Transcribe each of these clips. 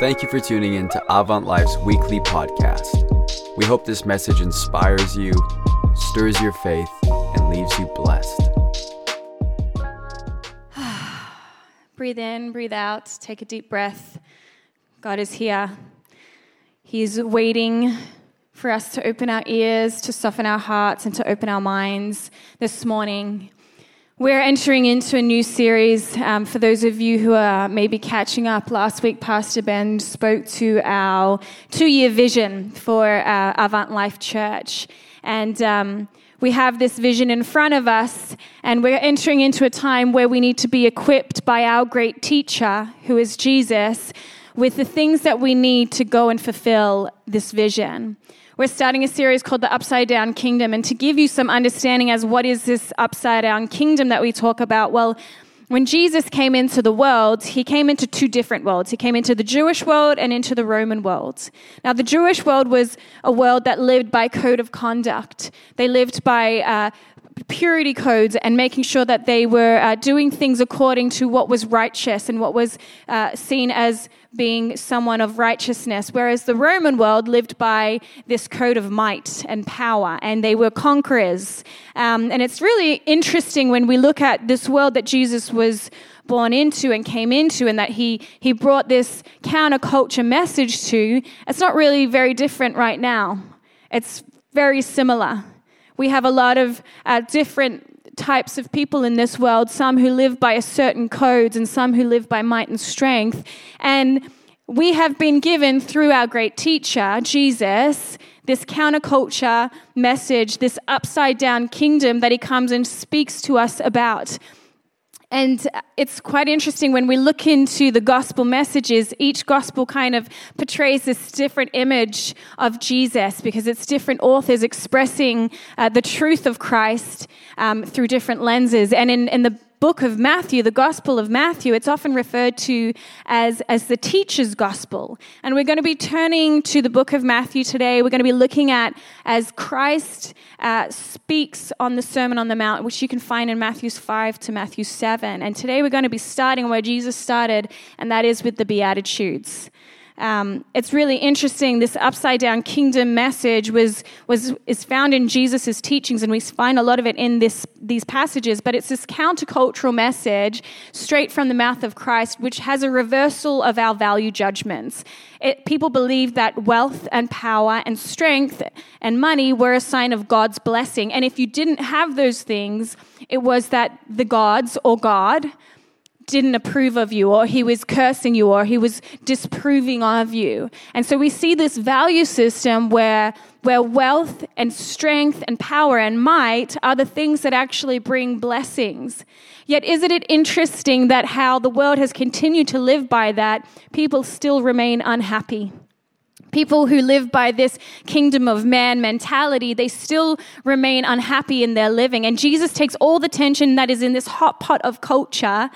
Thank you for tuning in to Avant Life's weekly podcast. We hope this message inspires you, stirs your faith, and leaves you blessed. breathe in, breathe out, take a deep breath. God is here. He's waiting for us to open our ears, to soften our hearts, and to open our minds this morning. We're entering into a new series. Um, for those of you who are maybe catching up, last week Pastor Ben spoke to our two year vision for uh, Avant Life Church. And um, we have this vision in front of us, and we're entering into a time where we need to be equipped by our great teacher, who is Jesus, with the things that we need to go and fulfill this vision. We're starting a series called The Upside Down Kingdom. And to give you some understanding as what is this upside down kingdom that we talk about, well, when Jesus came into the world, he came into two different worlds. He came into the Jewish world and into the Roman world. Now, the Jewish world was a world that lived by code of conduct. They lived by uh, purity codes and making sure that they were uh, doing things according to what was righteous and what was uh, seen as being someone of righteousness. Whereas the Roman world lived by this code of might and power, and they were conquerors. Um, and it's really interesting when we look at this world that Jesus was born into and came into and that he, he brought this counterculture message to, it's not really very different right now. It's very similar. We have a lot of uh, different types of people in this world, some who live by a certain codes and some who live by might and strength. And we have been given through our great teacher, Jesus, this counterculture message, this upside down kingdom that he comes and speaks to us about. And it's quite interesting when we look into the gospel messages, each gospel kind of portrays this different image of Jesus because it's different authors expressing uh, the truth of Christ um, through different lenses. And in, in the book of Matthew, the Gospel of Matthew, it's often referred to as, as the teacher's gospel. And we're going to be turning to the book of Matthew today. We're going to be looking at as Christ uh, speaks on the Sermon on the Mount, which you can find in Matthew 5 to Matthew 7. And today we're going to be starting where Jesus started, and that is with the Beatitudes. Um, it's really interesting. This upside down kingdom message was, was, is found in Jesus' teachings, and we find a lot of it in this, these passages, but it's this countercultural message straight from the mouth of Christ, which has a reversal of our value judgments. It, people believed that wealth and power and strength and money were a sign of God's blessing. And if you didn't have those things, it was that the gods or God didn't approve of you, or he was cursing you, or he was disproving of you. And so we see this value system where, where wealth and strength and power and might are the things that actually bring blessings. Yet, isn't it interesting that how the world has continued to live by that, people still remain unhappy? People who live by this kingdom of man mentality, they still remain unhappy in their living. And Jesus takes all the tension that is in this hot pot of culture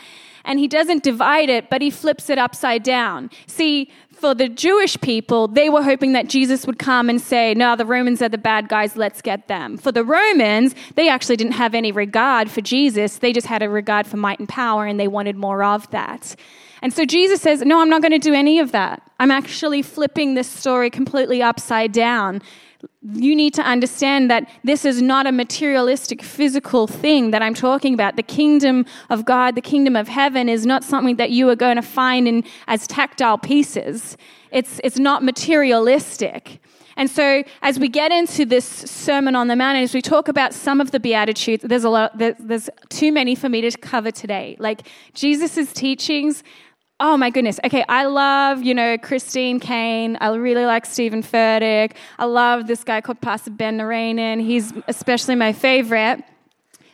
and he doesn't divide it, but he flips it upside down. See, for the Jewish people, they were hoping that Jesus would come and say, No, the Romans are the bad guys, let's get them. For the Romans, they actually didn't have any regard for Jesus, they just had a regard for might and power, and they wanted more of that. And so Jesus says, No, I'm not going to do any of that. I'm actually flipping this story completely upside down you need to understand that this is not a materialistic physical thing that I'm talking about. The kingdom of God, the kingdom of heaven is not something that you are going to find in as tactile pieces. It's, it's not materialistic. And so, as we get into this Sermon on the Mount, and as we talk about some of the Beatitudes, there's a lot, there's too many for me to cover today. Like Jesus' teachings oh my goodness. Okay, I love, you know, Christine Caine. I really like Steven Furtick. I love this guy called Pastor Ben Narayanan. He's especially my favorite.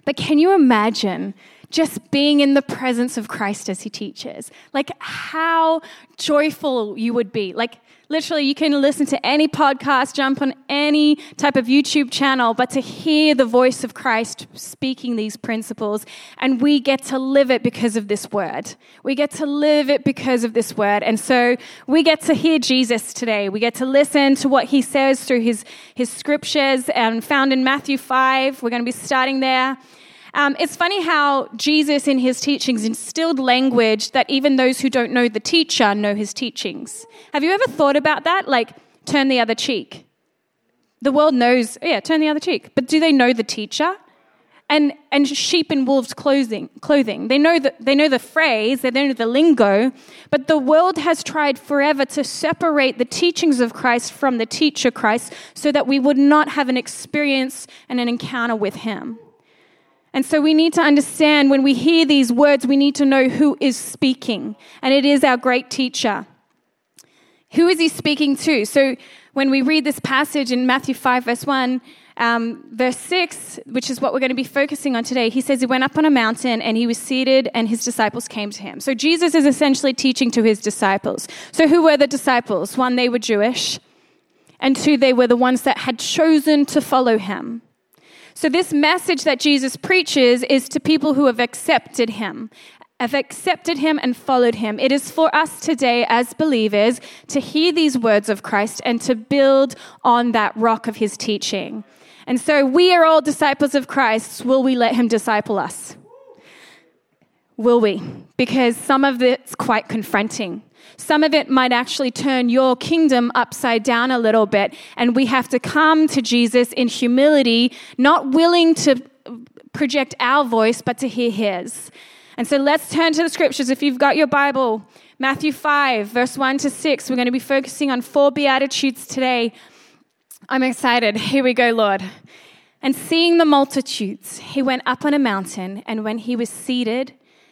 But can you imagine just being in the presence of Christ as he teaches? Like how joyful you would be. Like Literally, you can listen to any podcast, jump on any type of YouTube channel, but to hear the voice of Christ speaking these principles, and we get to live it because of this word. We get to live it because of this word. And so we get to hear Jesus today. We get to listen to what he says through his, his scriptures and found in Matthew 5. We're going to be starting there. Um, it's funny how Jesus, in his teachings, instilled language that even those who don't know the teacher know his teachings. Have you ever thought about that? Like, turn the other cheek. The world knows, yeah, turn the other cheek. But do they know the teacher? and, and sheep in wolves' clothing. clothing. They, know the, they know the phrase, they know the lingo, but the world has tried forever to separate the teachings of Christ from the teacher Christ so that we would not have an experience and an encounter with him. And so we need to understand when we hear these words, we need to know who is speaking, and it is our great teacher. Who is he speaking to? So when we read this passage in Matthew 5, verse 1, um, verse 6, which is what we're going to be focusing on today, he says he went up on a mountain and he was seated and his disciples came to him. So Jesus is essentially teaching to his disciples. So who were the disciples? One, they were Jewish, and two, they were the ones that had chosen to follow him. So, this message that Jesus preaches is to people who have accepted him, have accepted him and followed him. It is for us today as believers to hear these words of Christ and to build on that rock of his teaching. And so we are all disciples of Christ. Will we let him disciple us? Will we? Because some of it's quite confronting. Some of it might actually turn your kingdom upside down a little bit. And we have to come to Jesus in humility, not willing to project our voice, but to hear his. And so let's turn to the scriptures. If you've got your Bible, Matthew 5, verse 1 to 6, we're going to be focusing on four Beatitudes today. I'm excited. Here we go, Lord. And seeing the multitudes, he went up on a mountain, and when he was seated,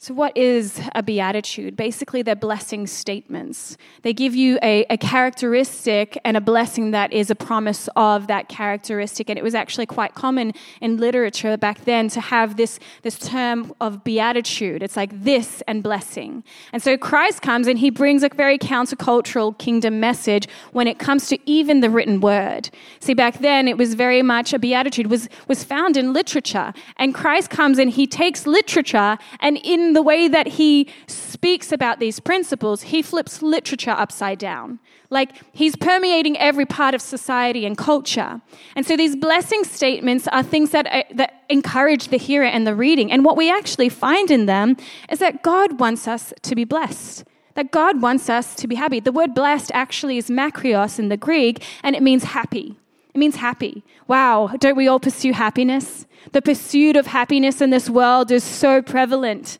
So, what is a beatitude? Basically, they're blessing statements. They give you a, a, characteristic and a blessing that is a promise of that characteristic. And it was actually quite common in literature back then to have this, this term of beatitude. It's like this and blessing. And so, Christ comes and he brings a very countercultural kingdom message when it comes to even the written word. See, back then, it was very much a beatitude was, was found in literature. And Christ comes and he takes literature and in the way that he speaks about these principles, he flips literature upside down. Like he's permeating every part of society and culture. And so these blessing statements are things that, uh, that encourage the hearer and the reading. And what we actually find in them is that God wants us to be blessed that God wants us to be happy. The word blessed actually is makarios in the Greek, and it means happy. It means happy. Wow, don't we all pursue happiness? The pursuit of happiness in this world is so prevalent.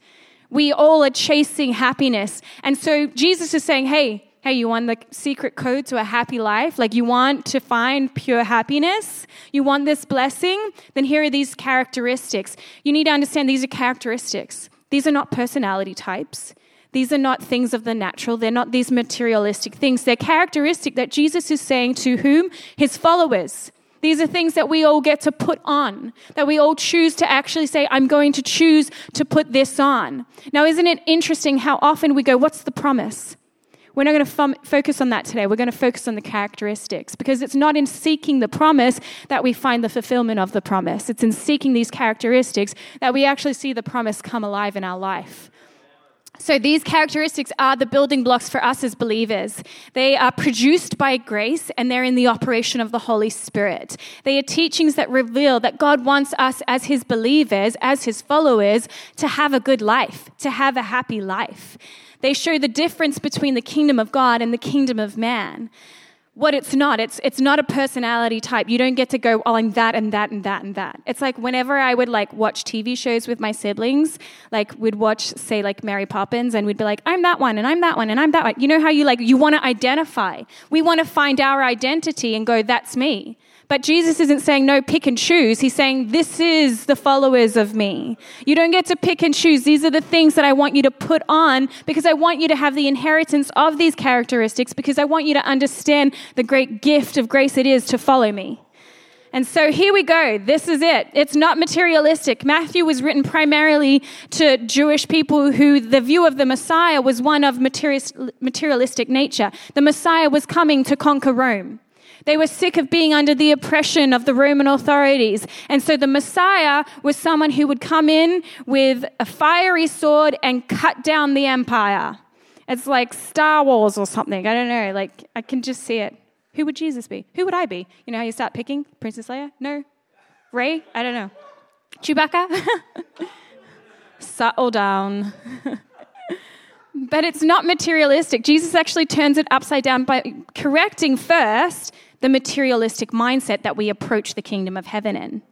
We all are chasing happiness. And so Jesus is saying, hey, hey, you want the secret code to a happy life? Like you want to find pure happiness? You want this blessing? Then here are these characteristics. You need to understand these are characteristics. These are not personality types. These are not things of the natural. They're not these materialistic things. They're characteristic that Jesus is saying to whom? His followers. These are things that we all get to put on, that we all choose to actually say, I'm going to choose to put this on. Now, isn't it interesting how often we go, What's the promise? We're not going to focus on that today. We're going to focus on the characteristics because it's not in seeking the promise that we find the fulfillment of the promise. It's in seeking these characteristics that we actually see the promise come alive in our life. So, these characteristics are the building blocks for us as believers. They are produced by grace and they're in the operation of the Holy Spirit. They are teachings that reveal that God wants us as His believers, as His followers, to have a good life, to have a happy life. They show the difference between the kingdom of God and the kingdom of man what it's not. It's it's not a personality type. You don't get to go, oh, I'm that and that and that and that. It's like whenever I would like watch TV shows with my siblings, like we'd watch, say, like Mary Poppins, and we'd be like, I'm that one and I'm that one and I'm that one. You know how you like you want to identify. We want to find our identity and go, that's me. But Jesus isn't saying, no, pick and choose. He's saying, this is the followers of me. You don't get to pick and choose. These are the things that I want you to put on because I want you to have the inheritance of these characteristics because I want you to understand the great gift of grace it is to follow me. And so here we go. This is it. It's not materialistic. Matthew was written primarily to Jewish people who the view of the Messiah was one of materialistic nature. The Messiah was coming to conquer Rome. They were sick of being under the oppression of the Roman authorities. And so the Messiah was someone who would come in with a fiery sword and cut down the empire. It's like Star Wars or something. I don't know. Like, I can just see it. Who would Jesus be? Who would I be? You know how you start picking? Princess Leia? No. Rey? I don't know. Chewbacca? Settle down. but it's not materialistic. Jesus actually turns it upside down by correcting first the materialistic mindset that we approach the kingdom of heaven in.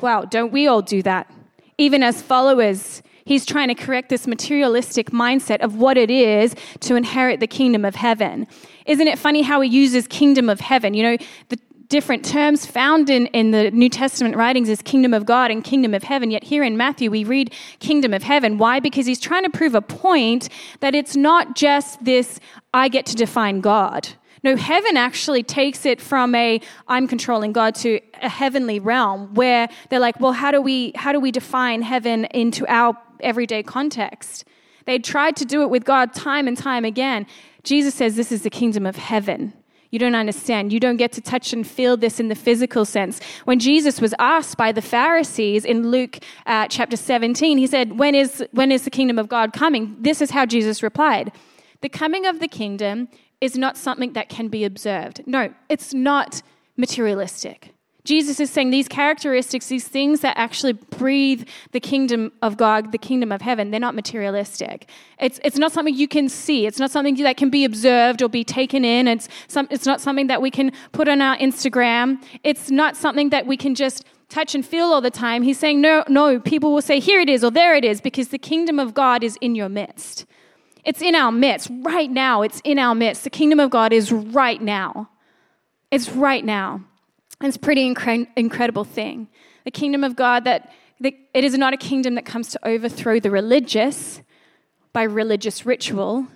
Wow, don't we all do that? Even as followers, he's trying to correct this materialistic mindset of what it is to inherit the kingdom of heaven. Isn't it funny how he uses kingdom of heaven? You know, the different terms found in, in the New Testament writings is kingdom of God and kingdom of heaven. Yet here in Matthew, we read kingdom of heaven. Why? Because he's trying to prove a point that it's not just this, I get to define God. No, heaven actually takes it from a I'm controlling God to a heavenly realm where they're like, well, how do we how do we define heaven into our everyday context? They tried to do it with God time and time again. Jesus says this is the kingdom of heaven. You don't understand. You don't get to touch and feel this in the physical sense. When Jesus was asked by the Pharisees in Luke uh, chapter 17, he said, when is, when is the kingdom of God coming? This is how Jesus replied The coming of the kingdom is not something that can be observed. No, it's not materialistic. Jesus is saying these characteristics, these things that actually breathe the kingdom of God, the kingdom of heaven, they're not materialistic. It's, it's not something you can see. It's not something that can be observed or be taken in. It's, some, it's not something that we can put on our Instagram. It's not something that we can just touch and feel all the time. He's saying, no, no, people will say, here it is or there it is, because the kingdom of God is in your midst. It's in our midst. Right now, it's in our midst. The kingdom of God is right now. It's right now. It's a pretty incre- incredible thing. The kingdom of God, that, that it is not a kingdom that comes to overthrow the religious by religious ritual,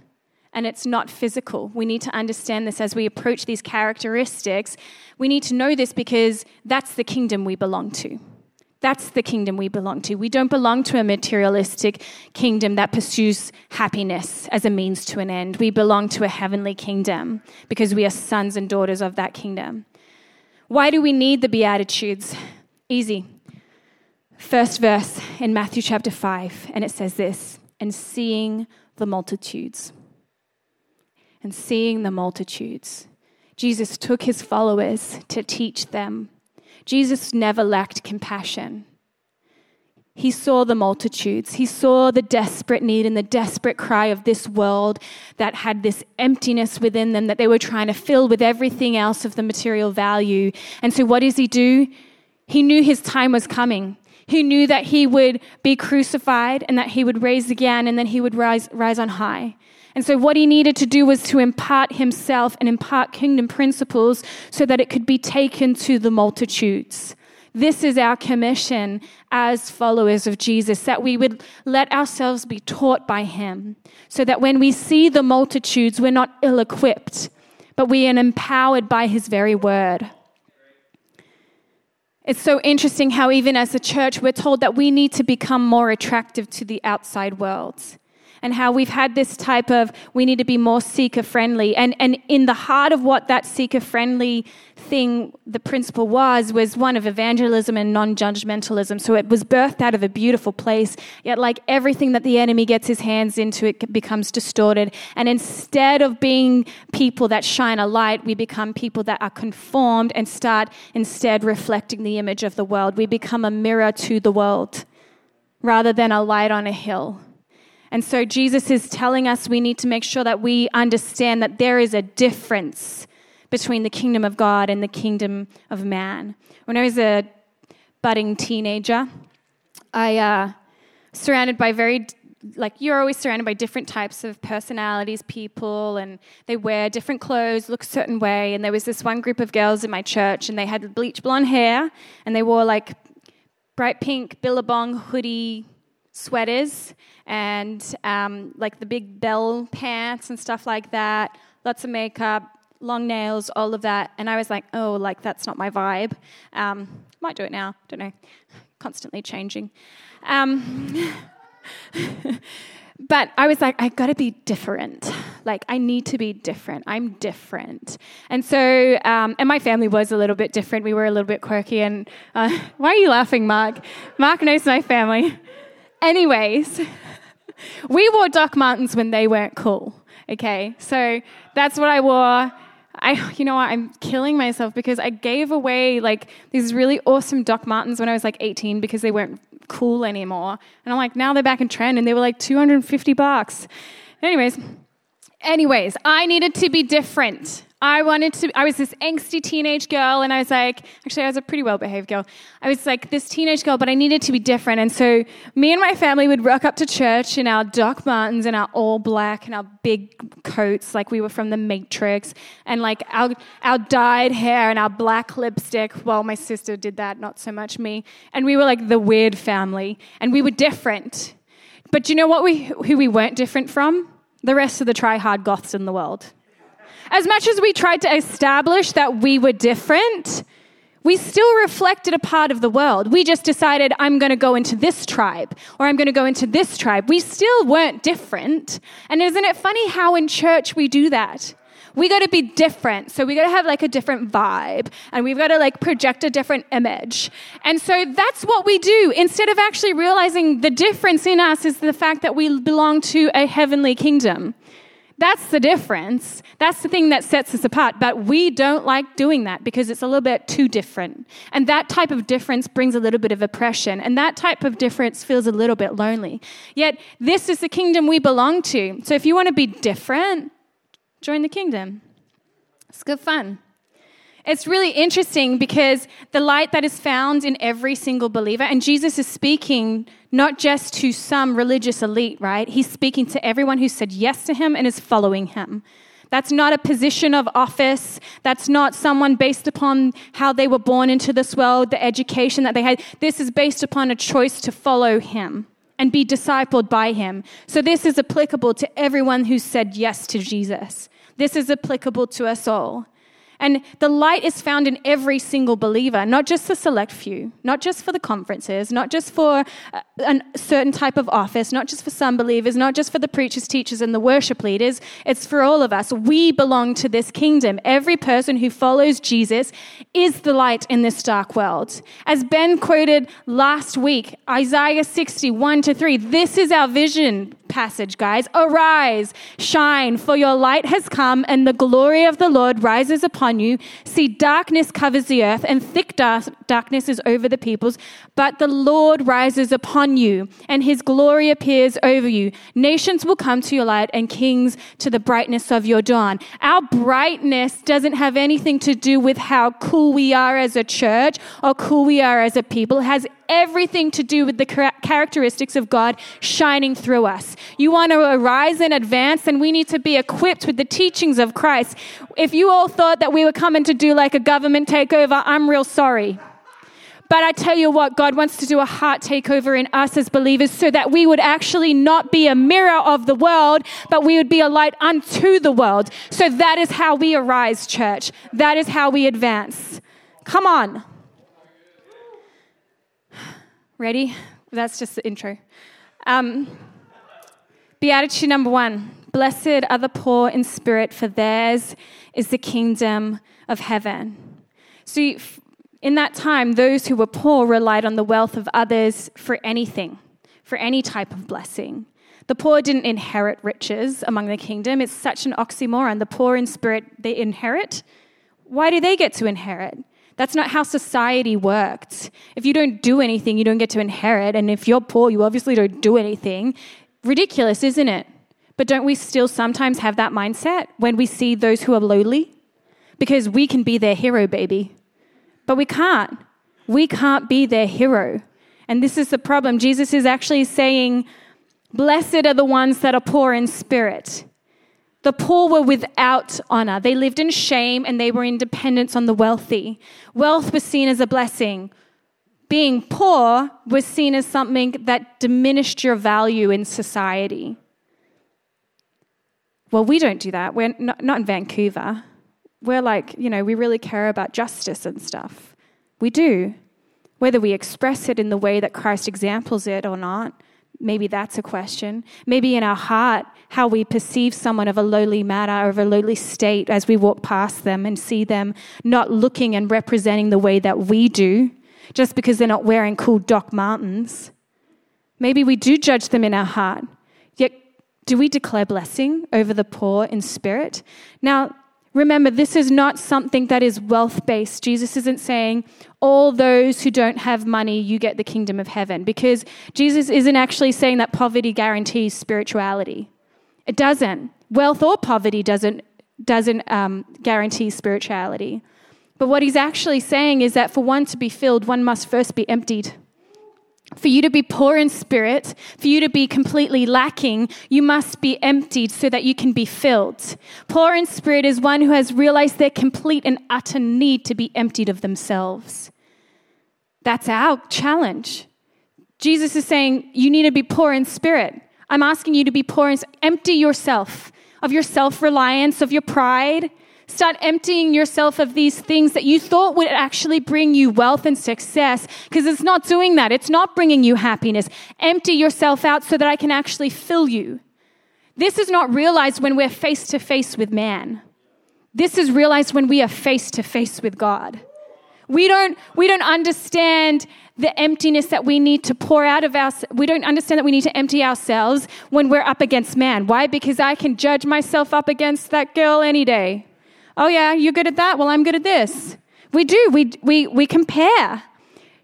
and it's not physical. We need to understand this as we approach these characteristics. We need to know this because that's the kingdom we belong to. That's the kingdom we belong to. We don't belong to a materialistic kingdom that pursues happiness as a means to an end. We belong to a heavenly kingdom because we are sons and daughters of that kingdom. Why do we need the Beatitudes? Easy. First verse in Matthew chapter 5, and it says this and seeing the multitudes. And seeing the multitudes. Jesus took his followers to teach them Jesus never lacked compassion. He saw the multitudes. He saw the desperate need and the desperate cry of this world that had this emptiness within them that they were trying to fill with everything else of the material value. And so, what does he do? He knew his time was coming. He knew that he would be crucified and that he would raise again and then he would rise, rise on high. And so, what he needed to do was to impart himself and impart kingdom principles so that it could be taken to the multitudes. This is our commission as followers of Jesus, that we would let ourselves be taught by him, so that when we see the multitudes, we're not ill equipped, but we are empowered by his very word. It's so interesting how, even as a church, we're told that we need to become more attractive to the outside world and how we've had this type of we need to be more seeker friendly. And, and in the heart of what that seeker friendly thing, the principle was, was one of evangelism and non judgmentalism. So it was birthed out of a beautiful place, yet, like everything that the enemy gets his hands into, it becomes distorted. And instead of being people that shine a light, we become people that are conformed and start instead reflecting the image of the world. We become a mirror to the world rather than a light on a hill. And so Jesus is telling us we need to make sure that we understand that there is a difference between the kingdom of God and the kingdom of man. When I was a budding teenager, I uh, surrounded by very like you're always surrounded by different types of personalities, people, and they wear different clothes, look a certain way. And there was this one group of girls in my church, and they had bleach blonde hair, and they wore like bright pink billabong hoodie sweaters and um, like the big bell pants and stuff like that, lots of makeup, long nails, all of that. And I was like, oh, like that's not my vibe. Um, might do it now, don't know. Constantly changing. Um, but I was like, I gotta be different. Like, I need to be different. I'm different. And so, um, and my family was a little bit different. We were a little bit quirky. And uh, why are you laughing, Mark? Mark knows my family. Anyways, we wore Doc Martens when they weren't cool. Okay, so that's what I wore. I, you know what, I'm killing myself because I gave away like these really awesome Doc Martens when I was like 18 because they weren't cool anymore. And I'm like, now they're back in trend and they were like 250 bucks. Anyways, anyways, I needed to be different. I wanted to, I was this angsty teenage girl, and I was like, actually, I was a pretty well behaved girl. I was like this teenage girl, but I needed to be different. And so me and my family would rock up to church in our Doc Martens and our all black and our big coats, like we were from the Matrix, and like our, our dyed hair and our black lipstick. Well, my sister did that, not so much me. And we were like the weird family, and we were different. But do you know what we, who we weren't different from? The rest of the try hard goths in the world. As much as we tried to establish that we were different, we still reflected a part of the world. We just decided, I'm going to go into this tribe or I'm going to go into this tribe. We still weren't different. And isn't it funny how in church we do that? We got to be different. So we got to have like a different vibe and we've got to like project a different image. And so that's what we do. Instead of actually realizing the difference in us is the fact that we belong to a heavenly kingdom. That's the difference. That's the thing that sets us apart. But we don't like doing that because it's a little bit too different. And that type of difference brings a little bit of oppression. And that type of difference feels a little bit lonely. Yet, this is the kingdom we belong to. So if you want to be different, join the kingdom. It's good fun. It's really interesting because the light that is found in every single believer, and Jesus is speaking not just to some religious elite, right? He's speaking to everyone who said yes to him and is following him. That's not a position of office. That's not someone based upon how they were born into this world, the education that they had. This is based upon a choice to follow him and be discipled by him. So this is applicable to everyone who said yes to Jesus. This is applicable to us all. And the light is found in every single believer, not just the select few, not just for the conferences, not just for uh, a certain type of office, not just for some believers, not just for the preachers, teachers, and the worship leaders. It's for all of us. We belong to this kingdom. Every person who follows Jesus is the light in this dark world. As Ben quoted last week, Isaiah 61 to 3, this is our vision passage, guys. Arise, shine, for your light has come, and the glory of the Lord rises upon you. See, darkness covers the earth, and thick darkness is over the peoples, but the Lord rises upon you, and his glory appears over you. Nations will come to your light, and kings to the brightness of your dawn. Our brightness doesn't have anything to do with how cool we are as a church or cool we are as a people. It has everything to do with the characteristics of God shining through us. You want to arise and advance, and we need to be equipped with the teachings of Christ. If you all thought that we were coming to do like a government takeover, I'm real sorry. But I tell you what, God wants to do a heart takeover in us as believers so that we would actually not be a mirror of the world, but we would be a light unto the world. So that is how we arise, church. That is how we advance. Come on. Ready? That's just the intro. Um, beatitude number one Blessed are the poor in spirit, for theirs is the kingdom of heaven. So, in that time, those who were poor relied on the wealth of others for anything, for any type of blessing. The poor didn't inherit riches among the kingdom. It's such an oxymoron. The poor in spirit, they inherit. Why do they get to inherit? That's not how society worked. If you don't do anything, you don't get to inherit. And if you're poor, you obviously don't do anything. Ridiculous, isn't it? But don't we still sometimes have that mindset when we see those who are lowly? Because we can be their hero, baby. But we can't. We can't be their hero. And this is the problem. Jesus is actually saying, Blessed are the ones that are poor in spirit. The poor were without honor. They lived in shame and they were in dependence on the wealthy. Wealth was seen as a blessing. Being poor was seen as something that diminished your value in society. Well, we don't do that. We're not, not in Vancouver. we're like, you know, we really care about justice and stuff. We do. Whether we express it in the way that Christ examples it or not, maybe that's a question. Maybe in our heart, how we perceive someone of a lowly matter or of a lowly state as we walk past them and see them not looking and representing the way that we do, just because they're not wearing cool Doc Martens. Maybe we do judge them in our heart. Yet, do we declare blessing over the poor in spirit? Now, Remember, this is not something that is wealth based. Jesus isn't saying, all those who don't have money, you get the kingdom of heaven, because Jesus isn't actually saying that poverty guarantees spirituality. It doesn't. Wealth or poverty doesn't, doesn't um, guarantee spirituality. But what he's actually saying is that for one to be filled, one must first be emptied. For you to be poor in spirit, for you to be completely lacking, you must be emptied so that you can be filled. Poor in spirit is one who has realized their complete and utter need to be emptied of themselves. That's our challenge. Jesus is saying, You need to be poor in spirit. I'm asking you to be poor and empty yourself of your self reliance, of your pride, Start emptying yourself of these things that you thought would actually bring you wealth and success because it's not doing that. It's not bringing you happiness. Empty yourself out so that I can actually fill you. This is not realized when we're face to face with man. This is realized when we are face to face with God. We don't, we don't understand the emptiness that we need to pour out of us. We don't understand that we need to empty ourselves when we're up against man. Why? Because I can judge myself up against that girl any day. Oh, yeah, you're good at that. Well, I'm good at this. We do. We, we, we compare.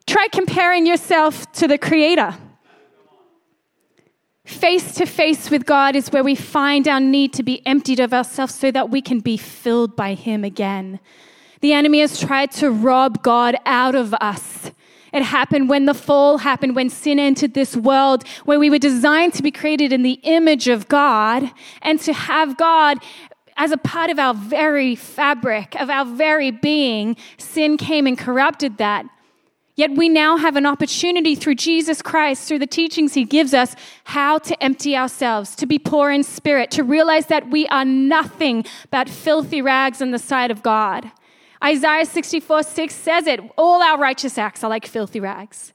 Try comparing yourself to the Creator. Face to face with God is where we find our need to be emptied of ourselves so that we can be filled by Him again. The enemy has tried to rob God out of us. It happened when the fall happened, when sin entered this world, where we were designed to be created in the image of God and to have God as a part of our very fabric, of our very being, sin came and corrupted that. Yet we now have an opportunity through Jesus Christ, through the teachings he gives us, how to empty ourselves, to be poor in spirit, to realize that we are nothing but filthy rags in the sight of God. Isaiah 64 6 says it all our righteous acts are like filthy rags.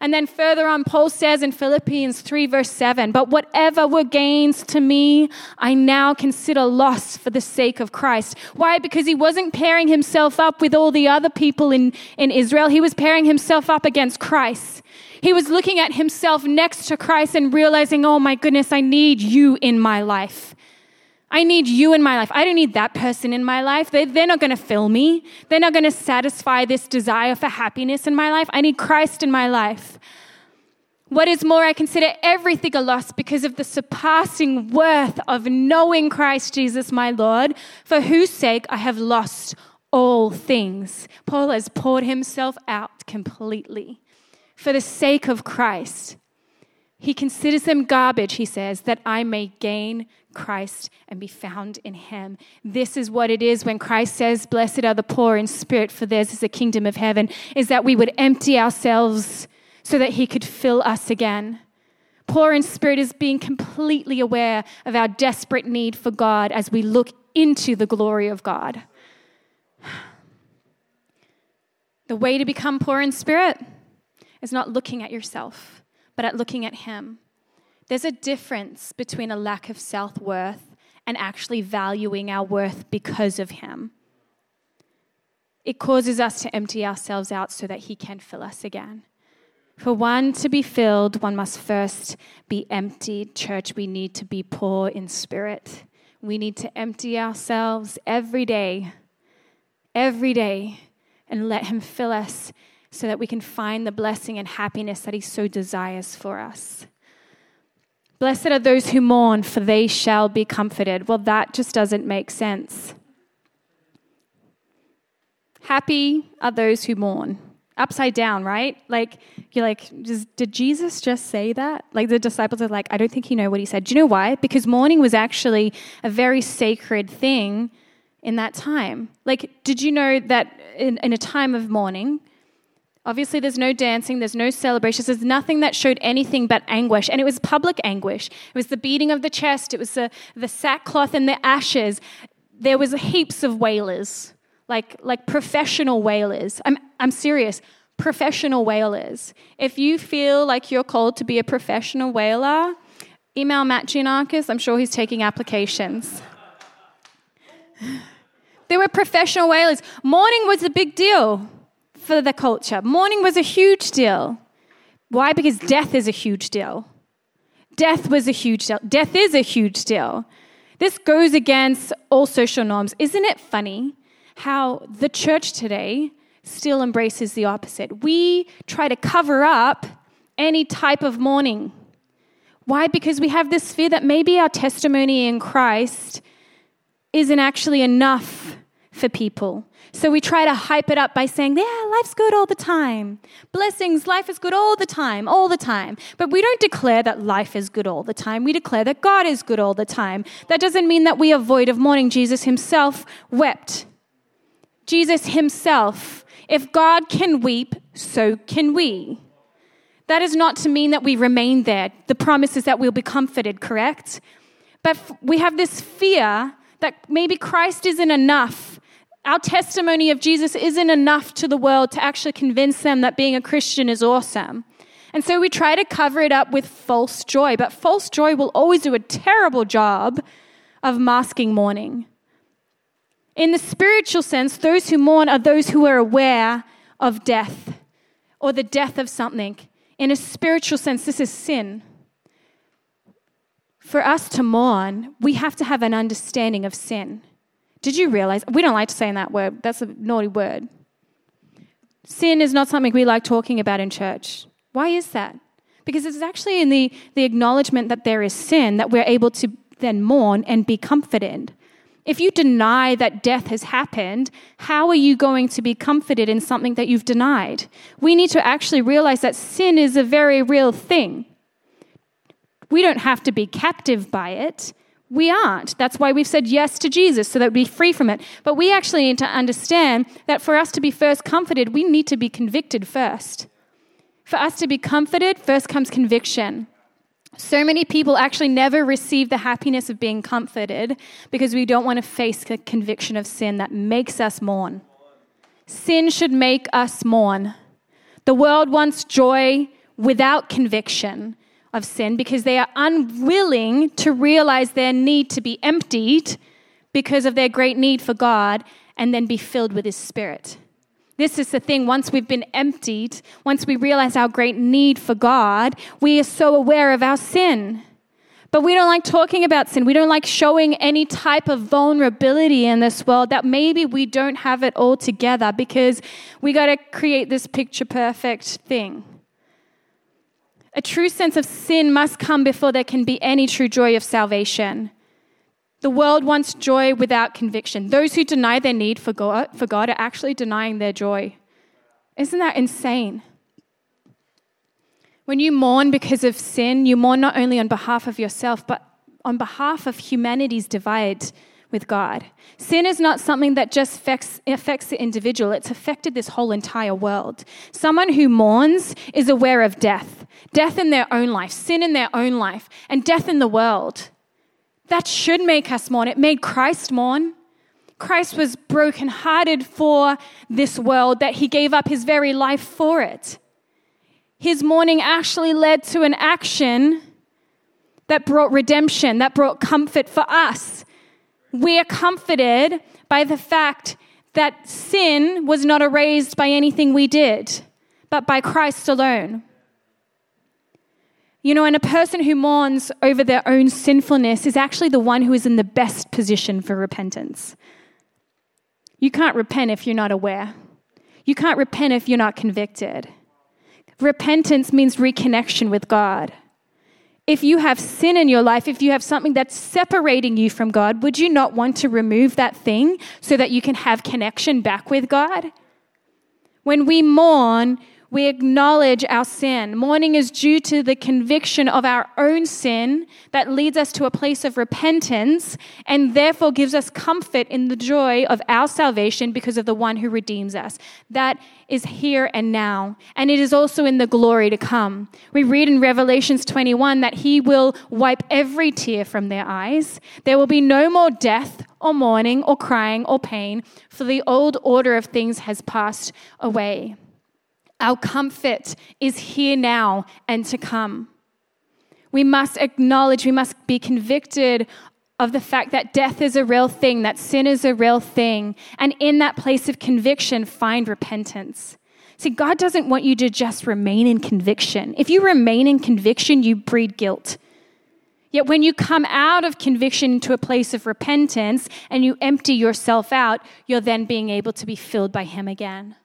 And then further on, Paul says in Philippians 3, verse 7, But whatever were gains to me, I now consider loss for the sake of Christ. Why? Because he wasn't pairing himself up with all the other people in, in Israel, he was pairing himself up against Christ. He was looking at himself next to Christ and realizing, oh my goodness, I need you in my life. I need you in my life. I don't need that person in my life. They, they're not going to fill me. They're not going to satisfy this desire for happiness in my life. I need Christ in my life. What is more, I consider everything a loss because of the surpassing worth of knowing Christ Jesus, my Lord, for whose sake I have lost all things. Paul has poured himself out completely for the sake of Christ. He considers them garbage, he says, that I may gain Christ and be found in him. This is what it is when Christ says, Blessed are the poor in spirit, for theirs is the kingdom of heaven, is that we would empty ourselves so that he could fill us again. Poor in spirit is being completely aware of our desperate need for God as we look into the glory of God. The way to become poor in spirit is not looking at yourself but at looking at Him. There's a difference between a lack of self worth and actually valuing our worth because of Him. It causes us to empty ourselves out so that He can fill us again. For one to be filled, one must first be emptied. Church, we need to be poor in spirit. We need to empty ourselves every day, every day, and let Him fill us so that we can find the blessing and happiness that He so desires for us. Blessed are those who mourn, for they shall be comforted. Well, that just doesn't make sense. Happy are those who mourn. Upside down, right? Like, you're like, did Jesus just say that? Like, the disciples are like, I don't think he know what he said. Do you know why? Because mourning was actually a very sacred thing in that time. Like, did you know that in, in a time of mourning, Obviously, there's no dancing, there's no celebrations, there's nothing that showed anything but anguish. And it was public anguish. It was the beating of the chest, it was the, the sackcloth and the ashes. there was heaps of wailers, like, like professional wailers. I'm, I'm serious, professional wailers. If you feel like you're called to be a professional wailer, email Matt Giannakis. I'm sure he's taking applications. There were professional wailers. Mourning was a big deal for the culture. Mourning was a huge deal. Why? Because death is a huge deal. Death was a huge deal. Death is a huge deal. This goes against all social norms. Isn't it funny how the church today still embraces the opposite? We try to cover up any type of mourning. Why? Because we have this fear that maybe our testimony in Christ isn't actually enough for people. So we try to hype it up by saying, yeah, life's good all the time. Blessings, life is good all the time, all the time. But we don't declare that life is good all the time. We declare that God is good all the time. That doesn't mean that we are void of mourning. Jesus himself wept. Jesus himself, if God can weep, so can we. That is not to mean that we remain there. The promise is that we'll be comforted, correct? But we have this fear that maybe Christ isn't enough. Our testimony of Jesus isn't enough to the world to actually convince them that being a Christian is awesome. And so we try to cover it up with false joy, but false joy will always do a terrible job of masking mourning. In the spiritual sense, those who mourn are those who are aware of death or the death of something. In a spiritual sense, this is sin for us to mourn, we have to have an understanding of sin. Did you realize? We don't like to say that word, that's a naughty word. Sin is not something we like talking about in church. Why is that? Because it's actually in the, the acknowledgement that there is sin that we're able to then mourn and be comforted. If you deny that death has happened, how are you going to be comforted in something that you've denied? We need to actually realize that sin is a very real thing. We don't have to be captive by it. We aren't. That's why we've said yes to Jesus, so that we be free from it. But we actually need to understand that for us to be first comforted, we need to be convicted first. For us to be comforted, first comes conviction. So many people actually never receive the happiness of being comforted because we don't want to face the conviction of sin that makes us mourn. Sin should make us mourn. The world wants joy without conviction of sin because they are unwilling to realize their need to be emptied because of their great need for God and then be filled with His Spirit. This is the thing. Once we've been emptied, once we realize our great need for God, we are so aware of our sin. But we don't like talking about sin. We don't like showing any type of vulnerability in this world that maybe we don't have it all together because we got to create this picture perfect thing. A true sense of sin must come before there can be any true joy of salvation. The world wants joy without conviction. Those who deny their need for God, for God are actually denying their joy. Isn't that insane? When you mourn because of sin, you mourn not only on behalf of yourself, but on behalf of humanity's divide with God. Sin is not something that just affects, affects the individual, it's affected this whole entire world. Someone who mourns is aware of death death in their own life, sin in their own life, and death in the world. That should make us mourn. It made Christ mourn. Christ was brokenhearted for this world, that he gave up his very life for it. His mourning actually led to an action that brought redemption, that brought comfort for us. We are comforted by the fact that sin was not erased by anything we did, but by Christ alone. You know, and a person who mourns over their own sinfulness is actually the one who is in the best position for repentance. You can't repent if you're not aware. You can't repent if you're not convicted. Repentance means reconnection with God if you have sin in your life, if you have something that's separating you from God, would you not want to remove that thing so that you can have connection back with God? When we mourn, We acknowledge our sin. Mourning is due to the conviction of our own sin that leads us to a place of repentance and therefore gives us comfort in the joy of our salvation because of the one who redeems us. That is here and now. And it is also in the glory to come. We read in Revelations 21 that he will wipe every tear from their eyes. There will be no more death or mourning or crying or pain, for the old order of things has passed away. Our comfort is here now and to come. We must acknowledge, we must be convicted of the fact that death is a real thing, that sin is a real thing, and in that place of conviction, find repentance. See, God doesn't want you to just remain in conviction. If you remain in conviction, you breed guilt. Yet when you come out of conviction into a place of repentance and you empty yourself out, you're then being able to be filled by Him again.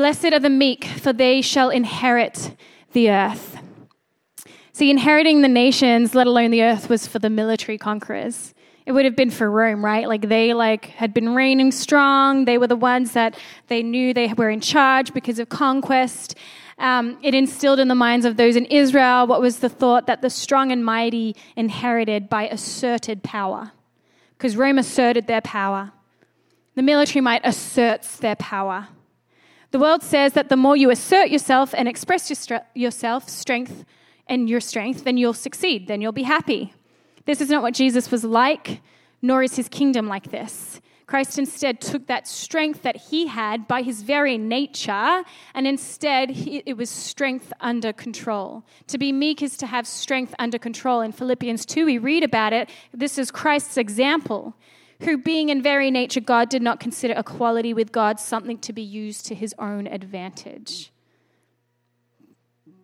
Blessed are the meek, for they shall inherit the earth. See, inheriting the nations, let alone the earth, was for the military conquerors. It would have been for Rome, right? Like they like had been reigning strong. They were the ones that they knew they were in charge because of conquest. Um, it instilled in the minds of those in Israel what was the thought that the strong and mighty inherited by asserted power, because Rome asserted their power. The military might asserts their power. The world says that the more you assert yourself and express your yourself, strength and your strength, then you'll succeed, then you'll be happy. This is not what Jesus was like, nor is his kingdom like this. Christ instead took that strength that he had by his very nature, and instead he, it was strength under control. To be meek is to have strength under control. In Philippians 2, we read about it. This is Christ's example who, being in very nature God, did not consider equality with God something to be used to his own advantage.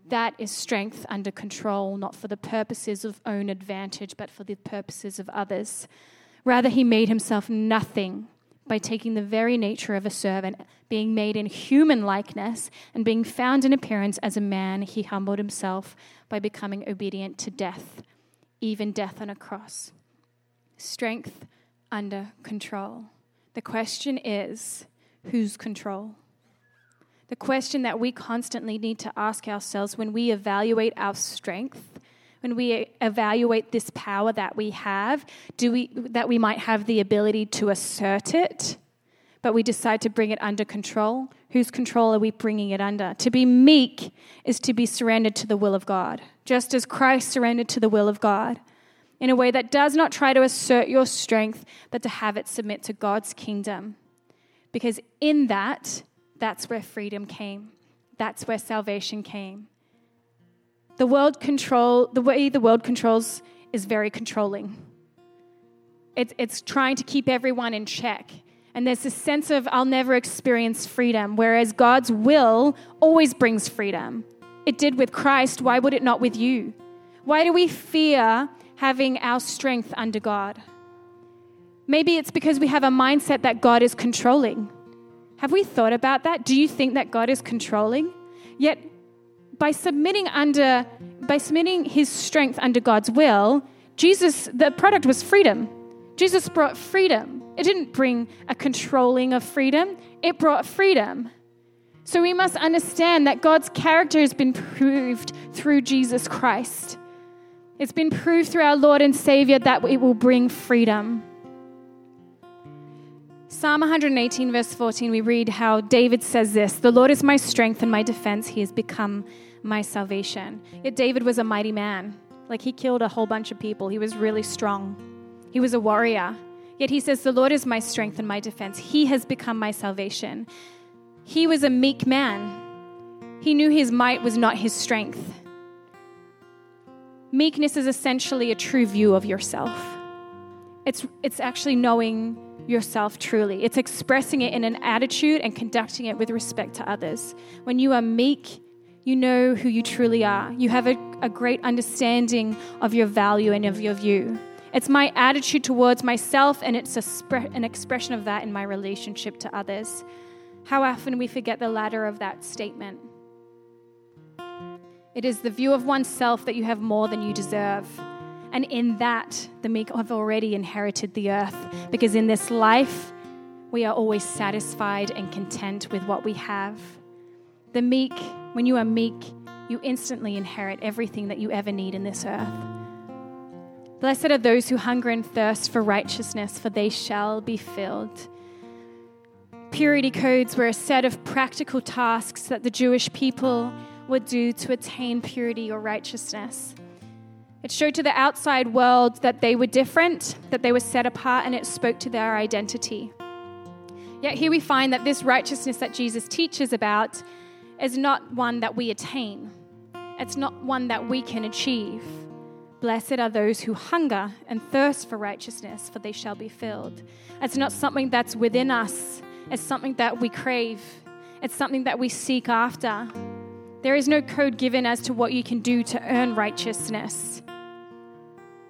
That is strength under control, not for the purposes of own advantage, but for the purposes of others. Rather, he made himself nothing by taking the very nature of a servant, being made in human likeness, and being found in appearance as a man, he humbled himself by becoming obedient to death, even death on a cross. Strength under control. The question is whose control? The question that we constantly need to ask ourselves when we evaluate our strength, when we evaluate this power that we have, do we that we might have the ability to assert it, but we decide to bring it under control? Whose control are we bringing it under? To be meek is to be surrendered to the will of God, just as Christ surrendered to the will of God in a way that does not try to assert your strength, but to have it submit to God's kingdom. Because in that, that's where freedom came. That's where salvation came. The world control, the way the world controls is very controlling. It's, it's trying to keep everyone in check. And there's this sense of, I'll never experience freedom, whereas God's will always brings freedom. It did with Christ. Why would it not with you? Why do we fear having our strength under God. Maybe it's because we have a mindset that God is controlling. Have we thought about that? Do you think that God is controlling? Yet by submitting under by submitting his strength under God's will, Jesus the product was freedom. Jesus brought freedom. It didn't bring a controlling of freedom, it brought freedom. So we must understand that God's character has been proved through Jesus Christ. It's been proved through our Lord and Savior that it will bring freedom. Psalm 118, verse 14, we read how David says this The Lord is my strength and my defense. He has become my salvation. Yet David was a mighty man. Like he killed a whole bunch of people. He was really strong. He was a warrior. Yet he says, The Lord is my strength and my defense. He has become my salvation. He was a meek man. He knew his might was not his strength. Meekness is essentially a true view of yourself. It's, it's actually knowing yourself truly. It's expressing it in an attitude and conducting it with respect to others. When you are meek, you know who you truly are. You have a, a great understanding of your value and of your view. It's my attitude towards myself, and it's spre- an expression of that in my relationship to others. How often we forget the latter of that statement. It is the view of oneself that you have more than you deserve. And in that, the meek have already inherited the earth. Because in this life, we are always satisfied and content with what we have. The meek, when you are meek, you instantly inherit everything that you ever need in this earth. Blessed are those who hunger and thirst for righteousness, for they shall be filled. Purity codes were a set of practical tasks that the Jewish people would do to attain purity or righteousness. It showed to the outside world that they were different, that they were set apart, and it spoke to their identity. Yet here we find that this righteousness that Jesus teaches about is not one that we attain, it's not one that we can achieve. Blessed are those who hunger and thirst for righteousness, for they shall be filled. It's not something that's within us, it's something that we crave, it's something that we seek after. There is no code given as to what you can do to earn righteousness.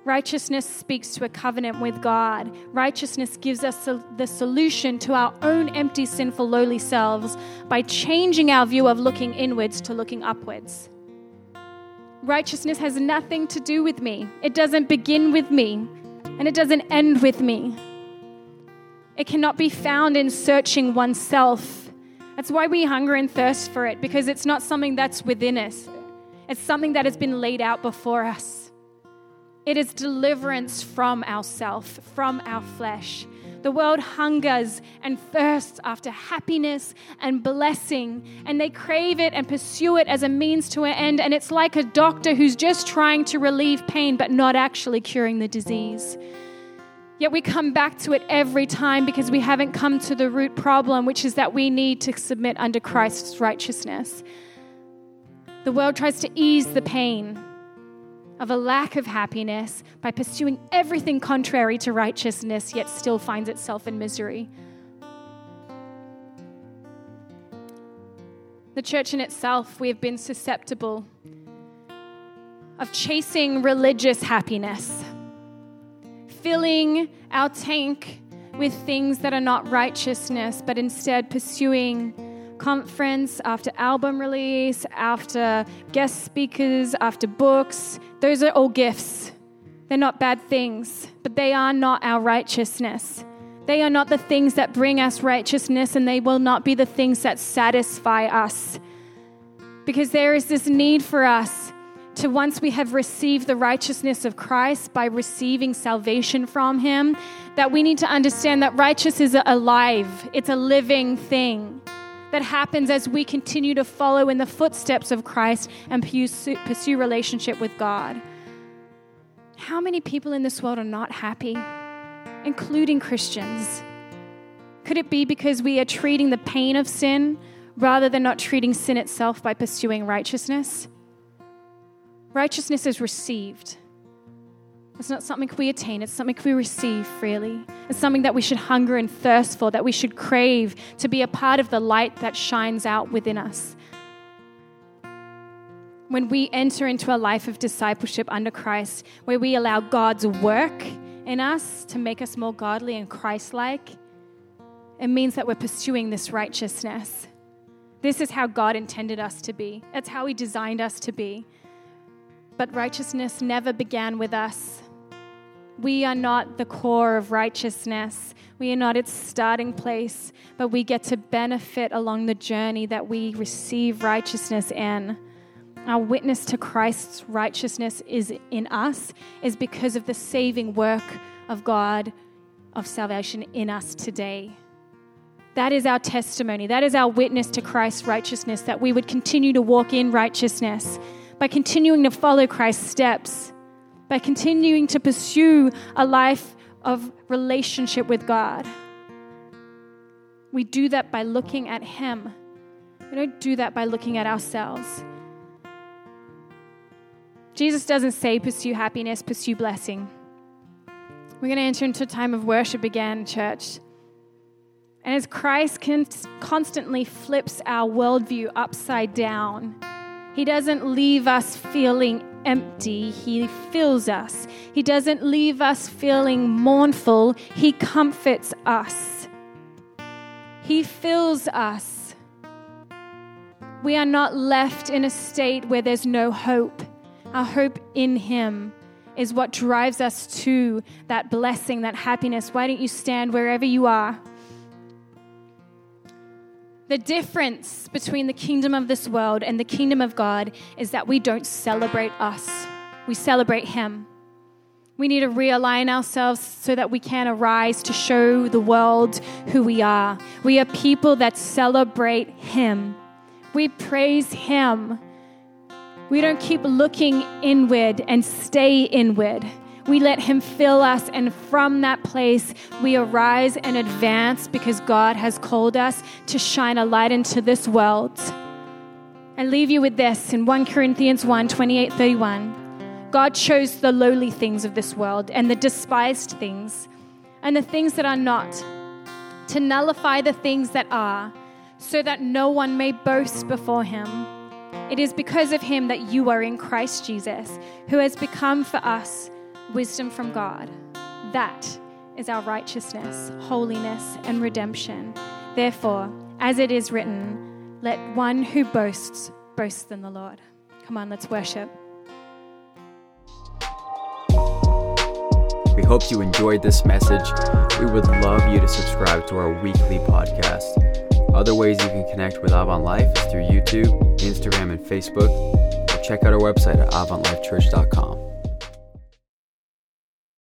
Righteousness speaks to a covenant with God. Righteousness gives us the solution to our own empty, sinful, lowly selves by changing our view of looking inwards to looking upwards. Righteousness has nothing to do with me, it doesn't begin with me, and it doesn't end with me. It cannot be found in searching oneself. That's why we hunger and thirst for it, because it's not something that's within us, it's something that has been laid out before us. It is deliverance from ourself, from our flesh. The world hungers and thirsts after happiness and blessing, and they crave it and pursue it as a means to an end. And it's like a doctor who's just trying to relieve pain but not actually curing the disease. Yet we come back to it every time because we haven't come to the root problem, which is that we need to submit under Christ's righteousness. The world tries to ease the pain of a lack of happiness by pursuing everything contrary to righteousness, yet still finds itself in misery. The church in itself, we have been susceptible of chasing religious happiness, filling our tank with things that are not righteousness, but instead pursuing conference, after album release, after guest speakers, after books. Those are all gifts. They're not bad things, but they are not our righteousness. They are not the things that bring us righteousness, and they will not be the things that satisfy us. Because there is this need for us to, once we have received the righteousness of Christ by receiving salvation from Him, that we need to understand that righteousness is alive, it's a living thing that happens as we continue to follow in the footsteps of Christ and pursue, pursue relationship with God. How many people in this world are not happy, including Christians? Could it be because we are treating the pain of sin rather than not treating sin itself by pursuing righteousness? Righteousness is received. It's not something we attain, it's something we receive freely. It's something that we should hunger and thirst for, that we should crave to be a part of the light that shines out within us. When we enter into a life of discipleship under Christ, where we allow God's work in us to make us more godly and Christ like, it means that we're pursuing this righteousness. This is how God intended us to be, that's how He designed us to be. But righteousness never began with us. We are not the core of righteousness. We are not its starting place, but we get to benefit along the journey that we receive righteousness in. Our witness to Christ's righteousness is in us is because of the saving work of God of salvation in us today. That is our testimony. That is our witness to Christ's righteousness, that we would continue to walk in righteousness by continuing to follow Christ's steps by continuing to pursue a life of relationship with God. We do that by looking at Him. We don't do that by looking at ourselves. Jesus doesn't say pursue happiness, pursue blessing. We're going to enter into a time of worship again, church. And as Christ constantly flips our worldview upside down, He doesn't leave us feeling empty, He fills us. He doesn't leave us feeling mournful, He comforts us. He fills us. We are not left in a state where there's no hope. Our hope in Him is what drives us to that blessing, that happiness. Why don't you stand wherever you are? The difference between the kingdom of this world and the kingdom of God is that we don't celebrate us, we celebrate Him. We need to realign ourselves so that we can arise to show the world who we are. We are people that celebrate Him. We praise Him. We don't keep looking inward and stay inward. We let Him fill us, and from that place, we arise and advance because God has called us to shine a light into this world. I leave you with this in 1 Corinthians 1 28 31. God chose the lowly things of this world and the despised things and the things that are not to nullify the things that are, so that no one may boast before Him. It is because of Him that you are in Christ Jesus, who has become for us wisdom from God. That is our righteousness, holiness, and redemption. Therefore, as it is written, let one who boasts boast in the Lord. Come on, let's worship. We hope you enjoyed this message. We would love you to subscribe to our weekly podcast. Other ways you can connect with Avant Life is through YouTube, Instagram, and Facebook. Or check out our website at avantlifechurch.com.